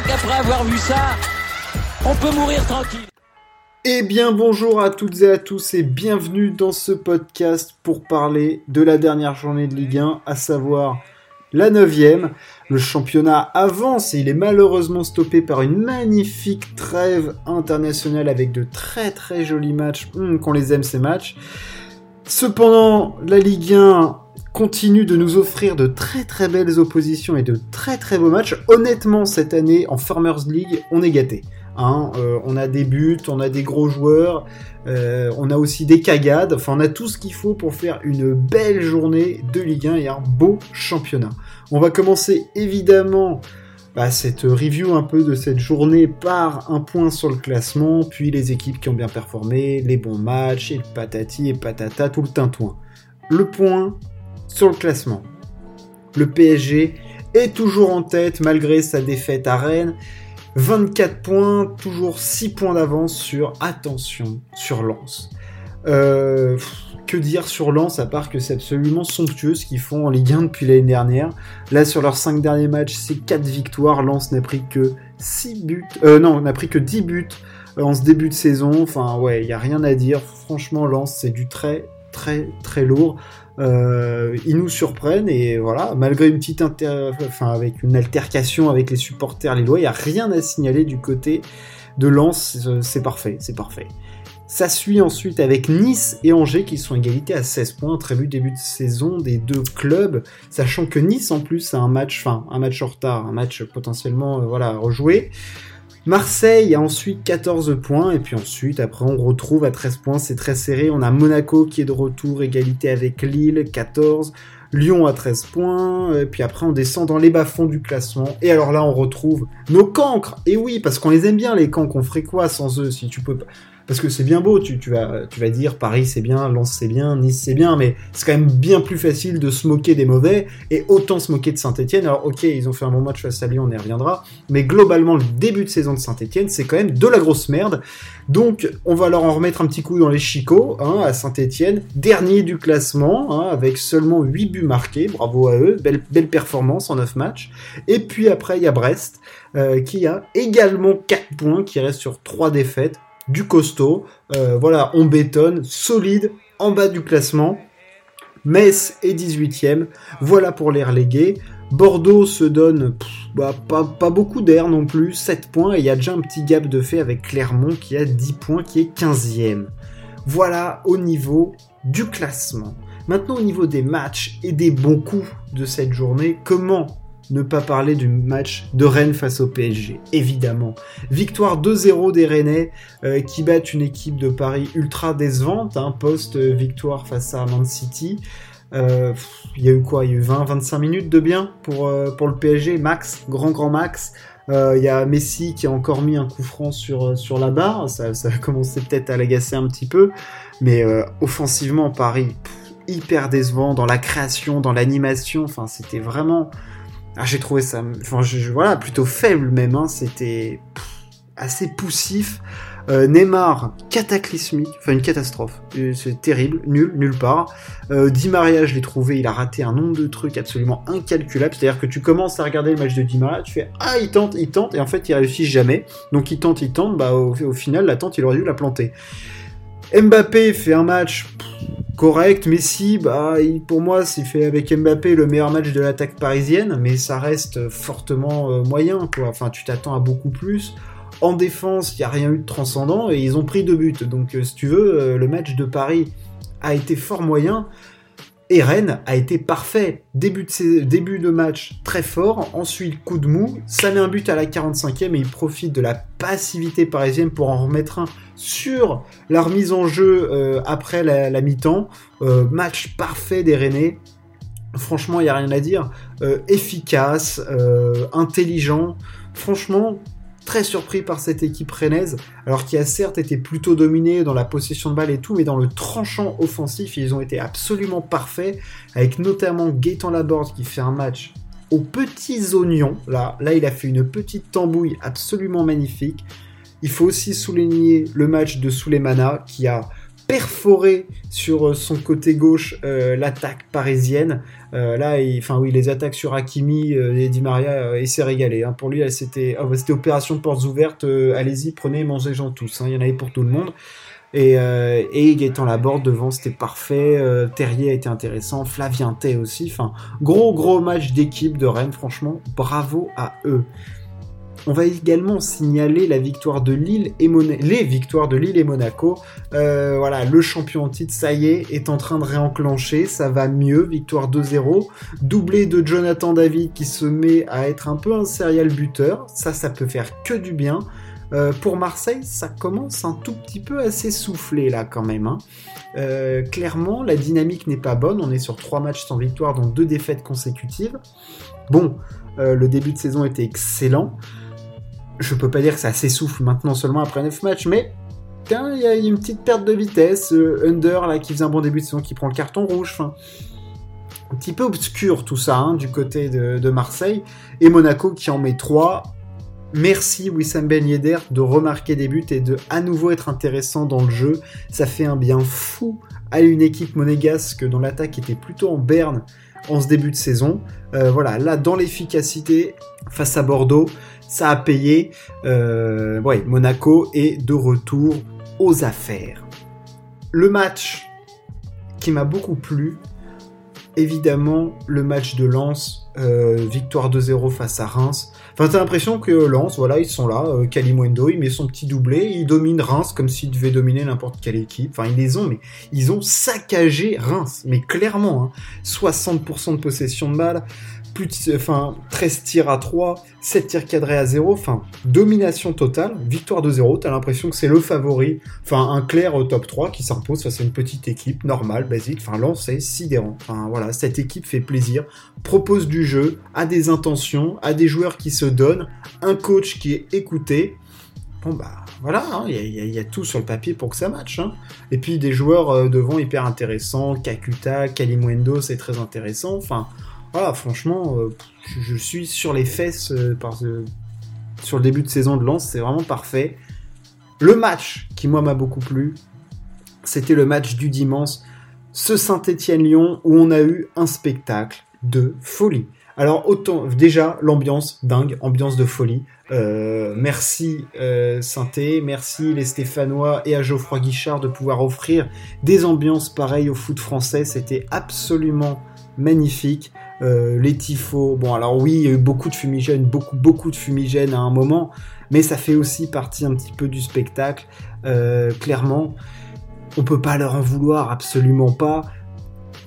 crois qu'après avoir vu ça, on peut mourir tranquille. Eh bien bonjour à toutes et à tous et bienvenue dans ce podcast pour parler de la dernière journée de Ligue 1, à savoir la neuvième. Le championnat avance et il est malheureusement stoppé par une magnifique trêve internationale avec de très très jolis matchs. Hum, qu'on les aime ces matchs. Cependant, la Ligue 1 continue de nous offrir de très très belles oppositions et de très très beaux matchs. Honnêtement, cette année en Farmers League, on est gâté. Hein, euh, on a des buts, on a des gros joueurs, euh, on a aussi des cagades, enfin on a tout ce qu'il faut pour faire une belle journée de Ligue 1 et un beau championnat. On va commencer évidemment bah, cette review un peu de cette journée par un point sur le classement, puis les équipes qui ont bien performé, les bons matchs, et le patati et patata, tout le tintouin. Le point sur le classement. Le PSG est toujours en tête malgré sa défaite à Rennes 24 points, toujours 6 points d'avance sur, attention, sur Lens. Euh, que dire sur Lens à part que c'est absolument somptueux ce qu'ils font en Ligue 1 depuis l'année dernière. Là sur leurs 5 derniers matchs, c'est 4 victoires, Lens n'a pris que 6 buts, euh, non, n'a pris que 10 buts euh, en ce début de saison. Enfin ouais, il y a rien à dire. Franchement Lens c'est du très très très lourd. Euh, ils nous surprennent et voilà, malgré une petite enfin avec une altercation avec les supporters les lois, il n'y a rien à signaler du côté de Lens, c'est parfait, c'est parfait. Ça suit ensuite avec Nice et Angers qui sont égalité à 16 points, très vu début de saison des deux clubs, sachant que Nice en plus a un match, enfin un match en retard, un match potentiellement euh, voilà rejoué. Marseille a ensuite 14 points, et puis ensuite, après, on retrouve à 13 points, c'est très serré. On a Monaco qui est de retour, égalité avec Lille, 14. Lyon à 13 points, et puis après on descend dans les bas-fonds du classement, et alors là on retrouve nos cancres, et oui, parce qu'on les aime bien les cancres, on ferait quoi sans eux si tu peux pas parce que c'est bien beau, tu, vas, dire Paris c'est bien, Lens c'est bien, Nice c'est bien, mais c'est quand même bien plus facile de se moquer des mauvais et autant se moquer de Saint-Etienne. Alors ok, ils ont fait un bon match face à Lyon, on y reviendra, mais globalement le début de saison de Saint-Etienne c'est quand même de la grosse merde. Donc on va leur en remettre un petit coup dans les chicots hein, à Saint-Etienne, dernier du classement, hein, avec seulement 8 buts marqués, bravo à eux, belle, belle performance en 9 matchs. Et puis après il y a Brest euh, qui a également 4 points, qui reste sur 3 défaites du costaud. Euh, voilà, on bétonne, solide, en bas du classement. Metz est 18ème. Voilà pour les relégués. Bordeaux se donne bah, pas, beaucoup d'air non plus, 7 points, et il y a déjà un petit gap de fait avec Clermont qui a 10 points, qui est 15ème. Voilà au niveau du classement. Maintenant au niveau des matchs et des bons coups de cette journée, comment ne pas parler du match de Rennes face au PSG, évidemment. Victoire 2-0 des Rennais euh, qui battent une équipe de Paris ultra décevante, hein, post-victoire face à Man City. Euh, il y a eu quoi? Il y a eu 20-25 minutes de bien pour, euh, pour le PSG, max, grand grand max. Il y a Messi qui a encore mis un coup franc sur, la barre, ça, ça a commencé peut-être à l'agacer un petit peu, mais offensivement Paris, hyper décevant dans la création, dans l'animation, enfin c'était vraiment ah, j'ai trouvé ça, enfin, je, voilà, plutôt faible même. Hein, C'était assez poussif. Euh, Neymar, cataclysmique, enfin une catastrophe. Euh, c'est terrible, nul, nulle part. Euh, Di Maria, je l'ai trouvé, il a raté un nombre de trucs absolument incalculables. C'est-à-dire que tu commences à regarder le match de Di Maria, tu fais ah il tente, il tente, et en fait il réussit jamais. Donc il tente, il tente, bah au, au final la tente il aurait dû la planter. Mbappé fait un match correct. Messi, bah, pour moi, c'est fait avec Mbappé le meilleur match de l'attaque parisienne, mais ça reste fortement euh, moyen, quoi. Enfin, tu t'attends à beaucoup plus. En défense, il n'y a rien eu de transcendant et ils ont pris deux buts. Donc, euh, si tu veux, euh, le match de Paris a été fort moyen. Et a été parfait. Début de, match très fort, ensuite coup de mou, ça met un but à la 45e et il profite de la passivité parisienne pour en remettre un sur la remise en jeu euh, après la, mi-temps. Euh, match parfait des. Franchement, il n'y a rien à dire. Euh, efficace, intelligent. Franchement, très surpris par cette équipe rennaise, alors qui a certes été plutôt dominée dans la possession de balle et tout, mais dans le tranchant offensif, ils ont été absolument parfaits, avec notamment Gaëtan Laborde qui fait un match aux petits oignons. Là, là, il a fait une petite tambouille absolument magnifique. Il faut aussi souligner le match de Souleymana qui a perforé sur son côté gauche l'attaque parisienne. là, enfin oui, les attaques sur Hakimi et Di Maria, il s'est régalé. Hein. Pour lui, c'était oh, c'était opération portes ouvertes. Allez-y, prenez, mangez-en tous. Hein. Il y en avait pour tout le monde. Et, euh, et Gaëtan Laborde devant, c'était parfait. Euh, Terrier a été intéressant. Flavien Tay aussi. Gros, gros match d'équipe de Rennes. Franchement, bravo à eux. On va également signaler la victoire de Lille et les victoires de Lille et Monaco. Euh, voilà, le champion en titre, ça y est, est en train de réenclencher, ça va mieux, victoire 2-0. Doublé de Jonathan David qui se met à être un peu un serial buteur, ça, ça peut faire que du bien. Euh, pour Marseille, ça commence un tout petit peu à s'essouffler là quand même. Hein. Euh, clairement, la dynamique n'est pas bonne. On est sur trois matchs sans victoire, dont deux défaites consécutives. Bon, le début de saison était excellent. Je peux pas dire que ça s'essouffle maintenant seulement après 9 matchs, mais il y a une petite perte de vitesse. Under là qui faisait un bon début de saison, qui prend le carton rouge. un petit peu obscur tout ça hein, du côté de, de, Marseille. Et Monaco qui en met 3 Merci Wissam Ben Yedder de remarquer des buts et de à nouveau être intéressant dans le jeu. Ça fait un bien fou à une équipe monégasque dont l'attaque était plutôt en berne en ce début de saison. Euh, voilà, là dans l'efficacité face à Bordeaux, ça a payé. Euh, Monaco est de retour aux affaires. Le match qui m'a beaucoup plu, évidemment le match de Lens, euh, victoire 2-0 face à Reims. Enfin, t'as l'impression que Lens, voilà, ils sont là. Euh, il met son petit doublé, il domine Reims comme s'il devait dominer n'importe quelle équipe. Enfin, ils les ont, mais ils ont saccagé Reims, mais clairement. 60% hein. de possession de balle, enfin, 13 tirs à 3, 7 tirs cadrés à 0, enfin, domination totale, victoire de 0, t'as l'impression que c'est le favori, enfin, un clair au top 3 qui s'impose face à une petite équipe normale, basique, enfin, Lens, c'est sidérant. Enfin, voilà, cette équipe fait plaisir, propose du jeu, a des intentions, a des joueurs qui se donnent, un coach qui est écouté. Bon, bah, voilà, hein, il y, a tout sur le papier pour que ça matche. Hein. Et puis des joueurs euh, devant hyper intéressants, Kakuta, Kalimundo, c'est très intéressant. Enfin, voilà, franchement, euh, je, suis sur les fesses euh, sur le début de saison de Lens, c'est vraiment parfait. Le match qui, moi, m'a beaucoup plu, c'était le match du dimanche, ce Saint-Étienne-Lyon, où on a eu un spectacle de folie. Alors autant déjà l'ambiance dingue, ambiance de folie. Euh, merci euh, Sainté, merci les Stéphanois et à Geoffroy Guichard de pouvoir offrir des ambiances pareilles au foot français. C'était absolument magnifique. Euh, les tifos, bon alors oui, il y a eu beaucoup de fumigènes, beaucoup beaucoup de fumigènes à un moment, mais ça fait aussi partie un petit peu du spectacle. Euh, clairement, on peut pas leur en vouloir, absolument pas.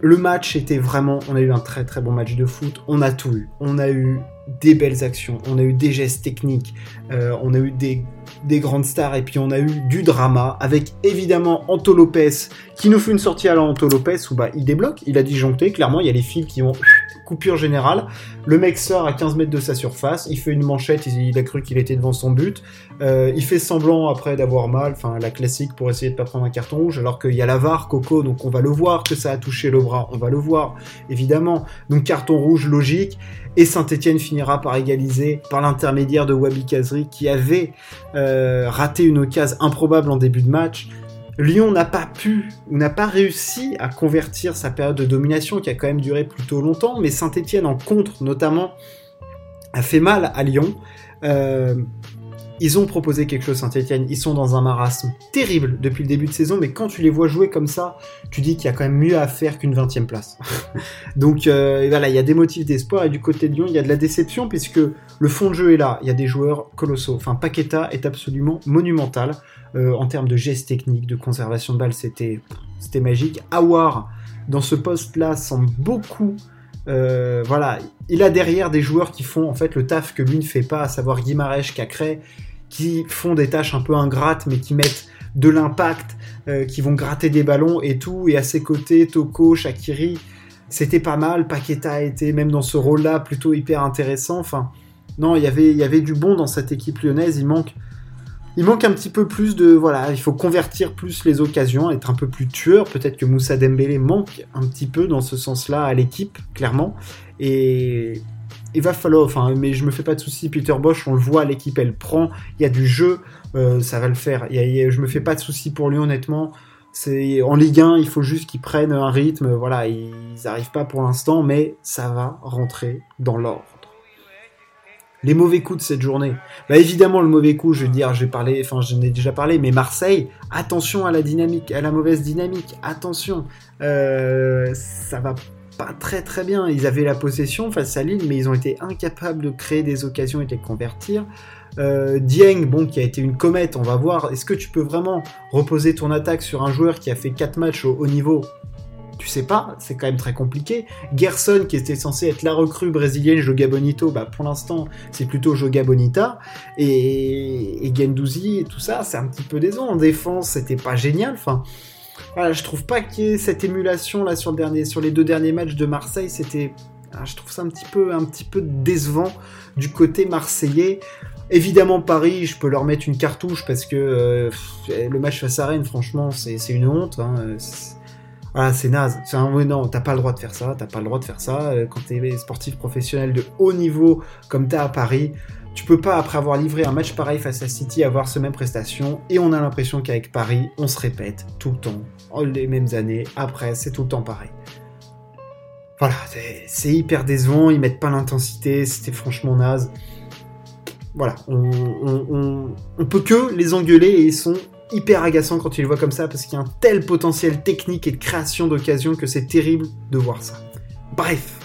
Le match était vraiment, on a eu un très très bon match de foot, on a tout eu, on a eu des belles actions, on a eu des gestes techniques, euh, on a eu des, des, grandes stars et puis on a eu du drama avec évidemment Anto Lopez qui nous fait une sortie à la Anto Lopez où bah il débloque, il a disjoncté, clairement il y a les fils qui ont coupure générale. Le mec sort à 15 mètres de sa surface, il fait une manchette, il, a cru qu'il était devant son but. Euh, il fait semblant après d'avoir mal, enfin la classique pour essayer de pas prendre un carton rouge, alors qu'il y a la VAR, Coco, donc on va le voir que ça a touché le bras, on va le voir, évidemment. Donc carton rouge logique. Et Saint-Etienne finira par égaliser par l'intermédiaire de Wabi Kazri qui avait euh, raté une occasion improbable en début de match. Lyon n'a pas pu ou n'a pas réussi à convertir sa période de domination qui a quand même duré plutôt longtemps, mais Saint-Etienne en contre notamment a fait mal à Lyon. Euh, ils ont proposé quelque chose Saint-Etienne, ils sont dans un marasme terrible depuis le début de saison, mais quand tu les vois jouer comme ça, tu dis qu'il y a quand même mieux à faire qu'une 20 place. Donc euh, voilà, il y a des motifs d'espoir et du côté de Lyon, il y a de la déception puisque le fond de jeu est là, il y a des joueurs colossaux. Enfin, Paqueta est absolument monumental. Euh, en termes de gestes techniques, de conservation de balles, c'était, magique. Awar, dans ce poste-là, semble beaucoup. Euh, voilà, il a derrière des joueurs qui font en fait le taf que lui ne fait pas, à savoir Guimarèche, Cacré, qui font des tâches un peu ingrates, mais qui mettent de l'impact, euh, qui vont gratter des ballons et tout. Et à ses côtés, Toko, Shakiri, c'était pas mal. Paqueta était même dans ce rôle-là plutôt hyper intéressant. Enfin, non, il avait, il y avait du bon dans cette équipe lyonnaise. Il manque il manque un petit peu plus de voilà, il faut convertir plus les occasions, être un peu plus tueur. Peut-être que Moussa Dembélé manque un petit peu dans ce sens-là à l'équipe, clairement. Et il va falloir, enfin, mais je me fais pas de soucis. Peter Bosch, on le voit, l'équipe elle prend, il y a du jeu, euh, ça va le faire. Il y je me fais pas de soucis pour lui honnêtement. C'est en Ligue 1, il faut juste qu'ils prennent un rythme. Voilà, ils n'arrivent pas pour l'instant, mais ça va rentrer dans l'ordre. Les mauvais coups de cette journée. Bah évidemment le mauvais coup, je veux dire, j'ai parlé, enfin j'en ai déjà parlé, mais Marseille, attention à la dynamique, à la mauvaise dynamique, attention, euh, ça va pas très très bien. Ils avaient la possession face à Lille, mais ils ont été incapables de créer des occasions et de les convertir. Euh, Dieng, bon, qui a été une comète, on va voir. Est-ce que tu peux vraiment reposer ton attaque sur un joueur qui a fait 4 matchs au haut niveau tu sais pas, c'est quand même très compliqué. Gerson, qui était censé être la recrue brésilienne Joga Bonito, bah pour l'instant, c'est plutôt Joga Bonita. Et, et Gendouzi et tout ça, c'est un petit peu décevant. En défense, c'était pas génial. Enfin, voilà, je trouve pas qu'il y ait cette émulation là sur, le dernier, sur les deux derniers matchs de Marseille. C'était, ah, je trouve ça un petit peu, un petit peu décevant du côté marseillais. Évidemment, Paris, je peux leur mettre une cartouche parce que euh, le match face à Rennes, franchement, c'est une honte. Hein. Voilà, c'est naze. C'est un, non, t'as pas le droit de faire ça, t'as pas le droit de faire ça. Euh, quand t'es sportif professionnel de haut niveau comme t'as à Paris, tu peux pas, après avoir livré un match pareil face à City, avoir ce même prestation. Et on a l'impression qu'avec Paris, on se répète tout le temps, les mêmes années. Après, c'est tout le temps pareil. Voilà, c'est hyper décevant. Ils mettent pas l'intensité. C'était franchement naze. Voilà, on, on, peut que les engueuler et ils sont hyper agaçants quand tu les vois comme ça parce qu'il y a un tel potentiel technique et de création d'occasion que c'est terrible de voir ça. Bref,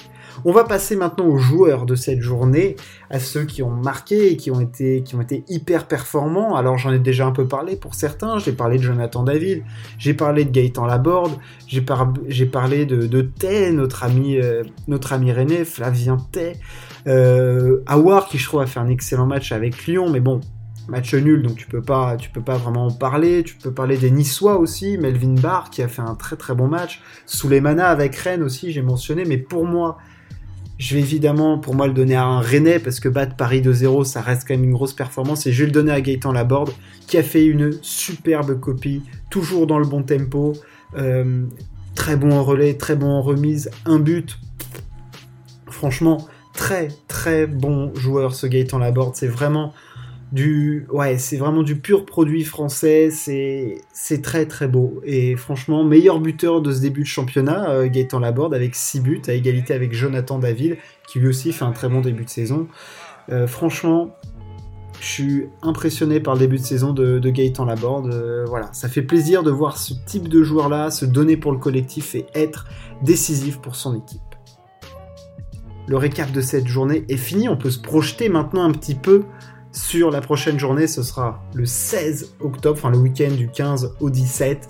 on va passer maintenant aux joueurs de cette journée, à ceux qui ont marqué et qui ont été, qui ont été hyper performants. Alors j'en ai déjà un peu parlé pour certains, j'ai parlé de Jonathan David, j'ai parlé de Gaëtan Laborde, j'ai, parlé de, de Tay, notre ami, euh, notre ami René, Flavien Tay, euh, Awar qui je trouve a fait un excellent match avec Lyon, mais bon, match nul, donc tu peux pas, tu peux pas vraiment en parler. Tu peux parler des Niçois aussi, Melvin Barr qui a fait un très très bon match. Souleymana avec Rennes aussi, j'ai mentionné, mais pour moi, je vais évidemment, pour moi, le donner à un Rennais, parce que battre Paris 2-0, ça reste quand même une grosse performance. Et je vais le donner à Gaëtan Laborde, qui a fait une superbe copie, toujours dans le bon tempo. Euh, très bon en relais, très bon en remise, un but. Franchement, très très bon joueur ce Gaëtan Laborde. C'est vraiment du ouais c'est vraiment du pur produit français c'est c'est très très beau. Et franchement meilleur buteur de ce début de championnat euh, Gaëtan Laborde avec 6 buts à égalité avec Jonathan David qui lui aussi fait un très bon début de saison. Euh, franchement je suis impressionné par le début de saison de, Gaëtan Laborde euh, voilà. Ça fait plaisir de voir ce type de joueur là se donner pour le collectif et être décisif pour son équipe. Le récap de cette journée est fini. On peut se projeter maintenant un petit peu sur la prochaine journée, ce sera le 16 octobre, enfin le week-end du 15 au 17.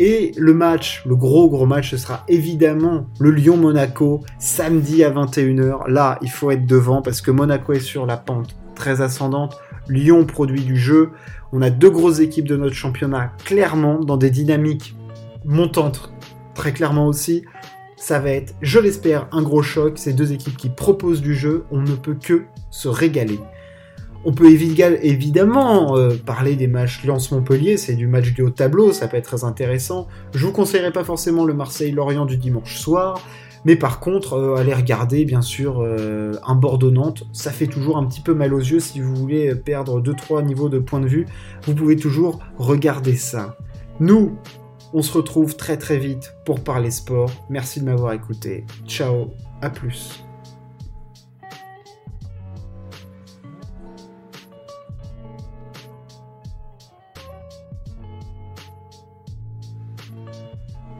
Et le match, le gros gros match, ce sera évidemment le Lyon-Monaco, samedi à 21h. Là, il faut être devant parce que Monaco est sur la pente très ascendante. Lyon produit du jeu. On a deux grosses équipes de notre championnat, clairement, dans des dynamiques montantes, très clairement aussi. Ça va être, je l'espère, un gros choc. Ces deux équipes qui proposent du jeu, on ne peut que se régaler. On peut évidemment euh, parler des matchs Lens-Montpellier, c'est du match du haut tableau, ça peut être très intéressant. Je vous conseillerais pas forcément le Marseille-Lorient du dimanche soir, mais par contre, euh, allez regarder bien sûr euh, un Bordeaux-Nantes, ça fait toujours un petit peu mal aux yeux si vous voulez perdre 2-3 niveaux de point de vue, vous pouvez toujours regarder ça. Nous, on se retrouve très très vite pour parler sport. Merci de m'avoir écouté. Ciao, à plus.